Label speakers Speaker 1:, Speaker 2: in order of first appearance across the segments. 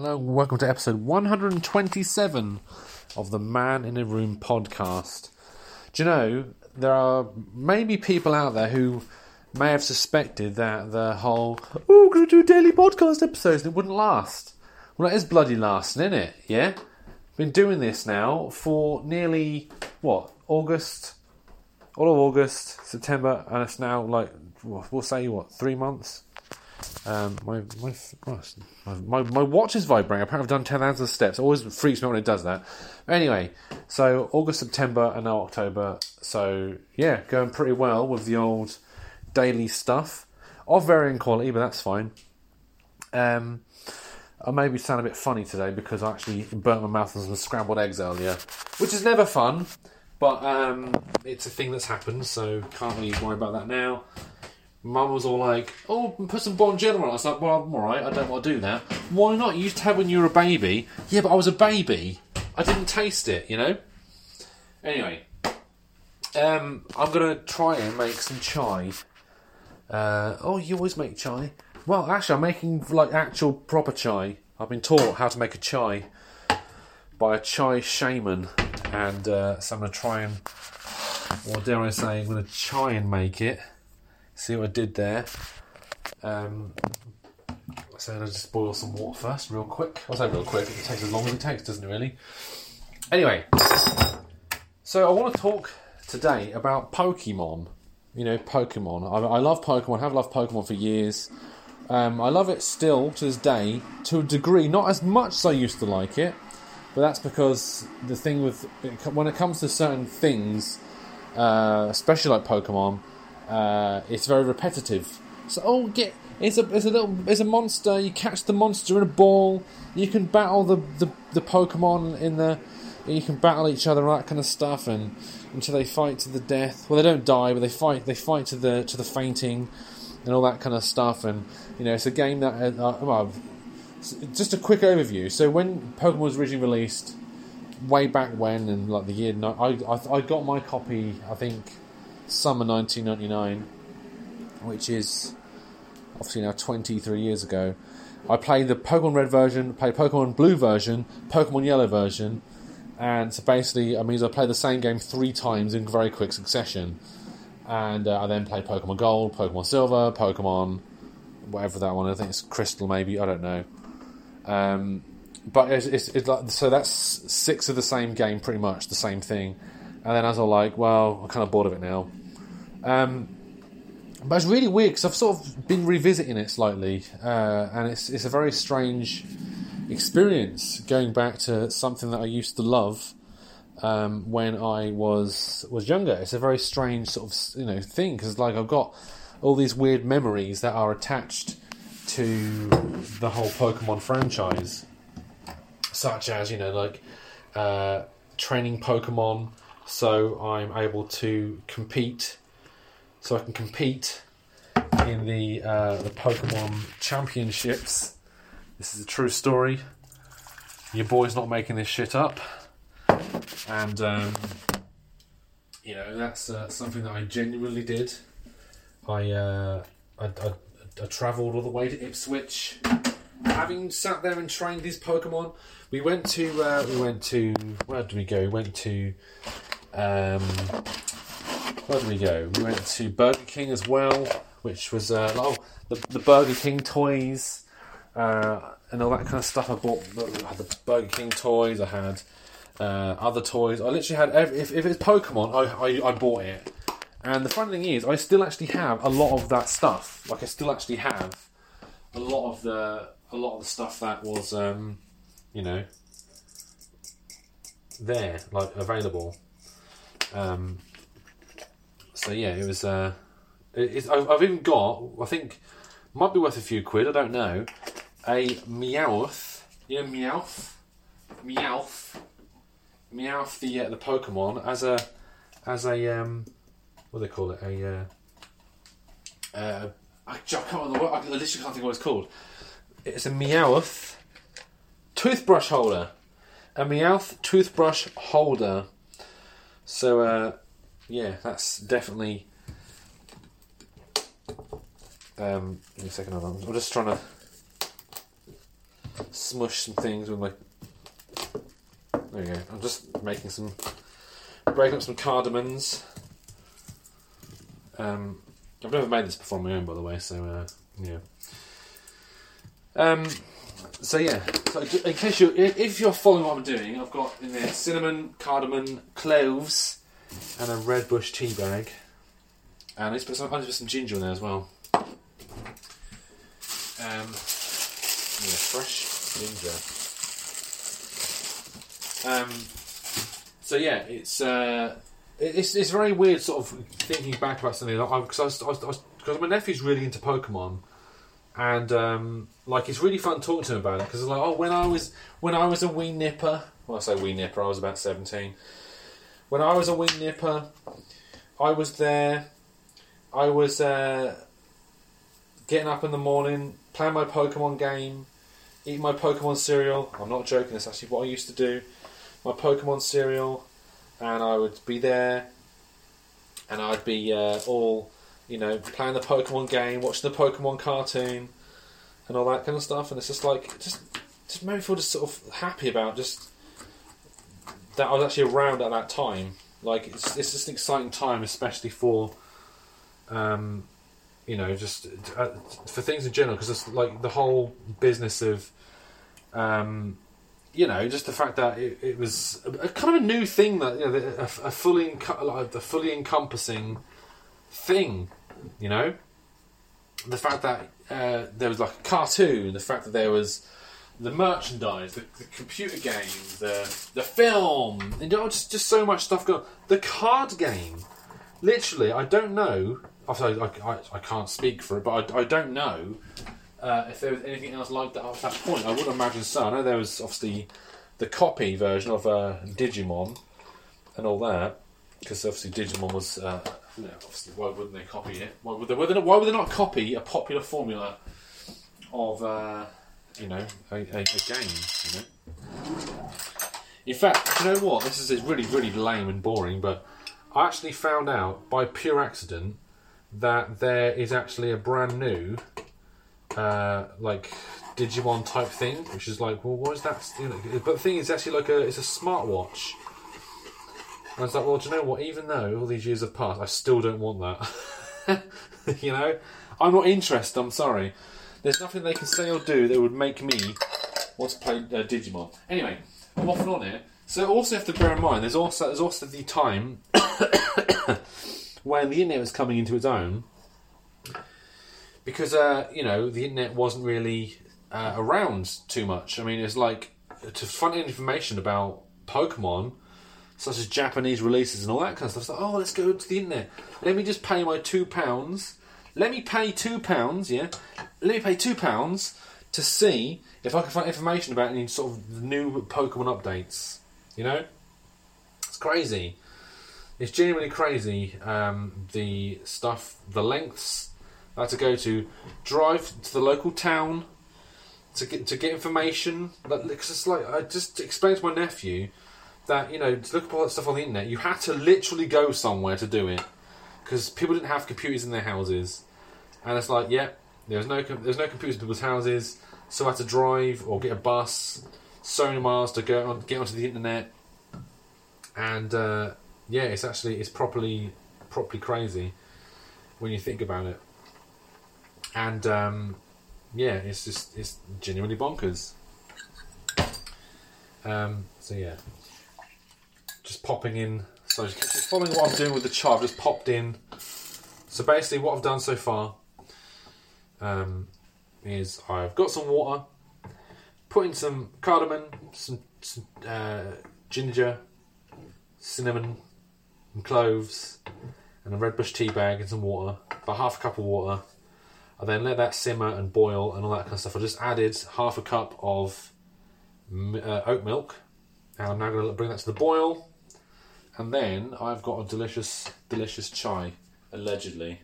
Speaker 1: Hello, welcome to episode 127 of the Man in a Room podcast. Do you know, there are maybe people out there who may have suspected that the whole, oh, we're going to do daily podcast episodes, and it wouldn't last. Well, it is bloody lasting, isn't it? Yeah? Been doing this now for nearly, what, August? All of August, September, and it's now like, we'll say, what, three months? Um, my, my, my, my watch is vibrating. Apparently, I've done 10,000 steps. It always freaks me when it does that. Anyway, so August, September, and now October. So, yeah, going pretty well with the old daily stuff. Of varying quality, but that's fine. Um, I maybe sound a bit funny today because I actually burnt my mouth on some scrambled eggs earlier, which is never fun, but um, it's a thing that's happened, so can't really worry about that now. Mum was all like, "Oh, put some Bonjela on." I was like, "Well, I'm all right. I don't want to do that. Why not? You used to have when you were a baby. Yeah, but I was a baby. I didn't taste it, you know. Anyway, um, I'm gonna try and make some chai. Uh, oh, you always make chai. Well, actually, I'm making like actual proper chai. I've been taught how to make a chai by a chai shaman, and uh, so I'm gonna try and, or dare I say, I'm gonna try and make it. See what I did there. Um, so I'll just boil some water first, real quick. I say real quick, it takes as long as it takes, doesn't it really? Anyway, so I want to talk today about Pokemon. You know, Pokemon. I, I love Pokemon, have loved Pokemon for years. Um, I love it still to this day, to a degree, not as much as I used to like it, but that's because the thing with when it comes to certain things, uh, especially like Pokemon, uh, it's very repetitive. So, oh, get it's a it's a little it's a monster. You catch the monster in a ball. You can battle the the, the Pokemon in the. You can battle each other, all that kind of stuff, and until they fight to the death. Well, they don't die, but they fight. They fight to the to the fainting, and all that kind of stuff. And you know, it's a game that. Uh, uh well, just a quick overview. So when Pokemon was originally released, way back when, and like the year, I I, I got my copy. I think summer 1999, which is obviously now 23 years ago. I played the Pokemon Red version, played Pokemon Blue version, Pokemon Yellow version, and so basically it means I played the same game three times in very quick succession. And uh, I then played Pokemon Gold, Pokemon Silver, Pokemon whatever that one. I think it's Crystal, maybe. I don't know. Um, but it's, it's, it's like so that's six of the same game, pretty much the same thing. And then I like, well, I'm kind of bored of it now. Um, but it's really weird because I've sort of been revisiting it slightly, uh, and it's it's a very strange experience going back to something that I used to love um, when I was was younger. It's a very strange sort of you know thing because like I've got all these weird memories that are attached to the whole Pokemon franchise, such as you know like uh, training Pokemon so I'm able to compete. So I can compete in the uh, the Pokemon Championships. This is a true story. Your boy's not making this shit up, and um, you know that's uh, something that I genuinely did. I uh, I, I, I travelled all the way to Ipswich, having sat there and trained these Pokemon. We went to uh, we went to where did we go? We went to um, where did we go? We went to Burger King as well, which was uh, oh the, the Burger King toys uh, and all that kind of stuff. I bought I had the Burger King toys. I had uh, other toys. I literally had every, if, if it's Pokemon, I, I, I bought it. And the funny thing is, I still actually have a lot of that stuff. Like I still actually have a lot of the a lot of the stuff that was um, you know there like available. Um, so yeah, it was. Uh, it, I've, I've, even got. I think might be worth a few quid. I don't know. A Meowth. You know Meowth. Meowth. Meowth the uh, the Pokemon as a as a um what do they call it a uh, uh I can't remember word. I literally can't think what it's called. It's a Meowth toothbrush holder. A Meowth toothbrush holder. So, uh, yeah, that's definitely. Um, give me a second. I'm just trying to. smush some things with my. There we go. I'm just making some, breaking up some cardamons. Um, I've never made this before on my own, by the way. So uh, yeah. Um, so yeah. So in case you, if you're following what I'm doing, I've got in there cinnamon, cardamom, cloves, and a red bush tea bag. And let's put some, put some ginger in there as well. Um, yeah, fresh ginger. Um, so yeah, it's uh, it's it's very weird, sort of thinking back about something like because I because my nephew's really into Pokemon, and um, like it's really fun talking to him about it because like oh when I was when I was a wee nipper, well I say wee nipper, I was about seventeen. When I was a wee nipper, I was there. I was uh, getting up in the morning, playing my Pokemon game, eating my Pokemon cereal. I'm not joking. That's actually what I used to do. My Pokemon cereal, and I would be there, and I'd be uh, all, you know, playing the Pokemon game, watching the Pokemon cartoon, and all that kind of stuff. And it's just like, just, just made me feel just sort of happy about just that I was actually around at that time. Like it's, it's just an exciting time, especially for, um, you know, just uh, for things in general, because it's like the whole business of, um, you know, just the fact that it, it was a, a kind of a new thing that you know, a, a fully enco- like a fully encompassing thing, you know, the fact that uh, there was like a cartoon, the fact that there was the merchandise, the, the computer game, the the film, you know, just just so much stuff going. The card game, literally, I don't know. I, I, I can't speak for it, but I, I don't know uh, if there was anything else like that at that point. I would imagine so. I know there was obviously the copy version of uh, Digimon and all that, because obviously Digimon was. Uh, obviously, why wouldn't they copy it? Why would they? Why would they, why would they not copy a popular formula of? You know, a, a, a game. You know. In fact, you know what? This is really, really lame and boring, but I actually found out by pure accident that there is actually a brand new, uh, like Digimon type thing, which is like, well, what is that? You know, but the thing is actually like a, it's a smartwatch. I was like, well, do you know what? Even though all these years have passed, I still don't want that. you know, I'm not interested. I'm sorry. There's nothing they can say or do that would make me want to play uh, Digimon. Anyway, I'm off and on here. So also have to bear in mind, there's also there's also the time when the internet was coming into its own, because uh, you know the internet wasn't really uh, around too much. I mean, it's like to find information about Pokemon, such as Japanese releases and all that kind of stuff. It's like, oh, let's go to the internet. Let me just pay my two pounds. Let me pay two pounds. Yeah, let me pay two pounds to see if I can find information about any sort of new Pokemon updates. You know, it's crazy. It's genuinely crazy. Um, the stuff, the lengths I had to go to, drive to the local town to get to get information. Because it's like I just explained to my nephew that you know to look up all that stuff on the internet, you had to literally go somewhere to do it because people didn't have computers in their houses, and it's like, yeah, there was no com- there's no computers in people's houses, so I had to drive or get a bus so many miles to go on, get onto the internet, and uh, yeah, it's actually it's properly properly crazy when you think about it, and um, yeah, it's just it's genuinely bonkers. Um, so yeah, just popping in. So just following what I'm doing with the chart, I've just popped in. So basically, what I've done so far um, is I've got some water, put in some cardamom, some, some uh, ginger, cinnamon, and cloves, and a red bush tea bag and some water, about half a cup of water. I then let that simmer and boil and all that kind of stuff. I just added half a cup of uh, oat milk, and I'm now going to bring that to the boil. And then I've got a delicious, delicious chai, allegedly.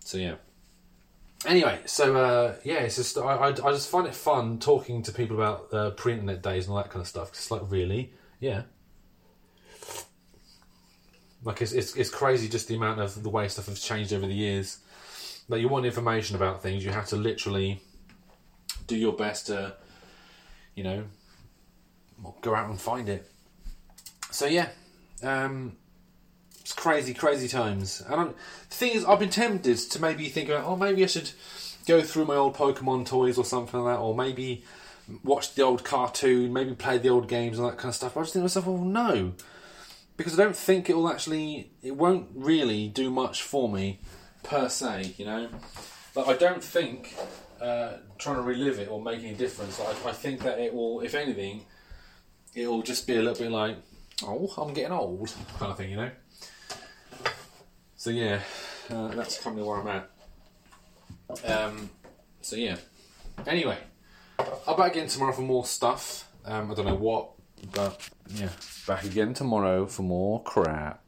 Speaker 1: So yeah. Anyway, so uh, yeah, it's just I, I, I, just find it fun talking to people about uh, pre-internet days and all that kind of stuff. It's like really, yeah, like it's, it's it's crazy just the amount of the way stuff has changed over the years. That you want information about things, you have to literally do your best to, you know, go out and find it. So yeah, um, crazy, crazy times. And I'm, the thing is, I've been tempted to maybe think about, oh, maybe I should go through my old Pokemon toys or something like that, or maybe watch the old cartoon, maybe play the old games and that kind of stuff. But I just think to myself, well, no, because I don't think it will actually, it won't really do much for me per se. You know, like I don't think uh, trying to relive it will make any difference. Like, I think that it will, if anything, it will just be a little bit like, oh, I'm getting old, kind of thing. You know. So yeah, uh, that's of where I'm at. Um, so yeah. Anyway, I'll back again tomorrow for more stuff. Um, I don't know what, but yeah, back again tomorrow for more crap.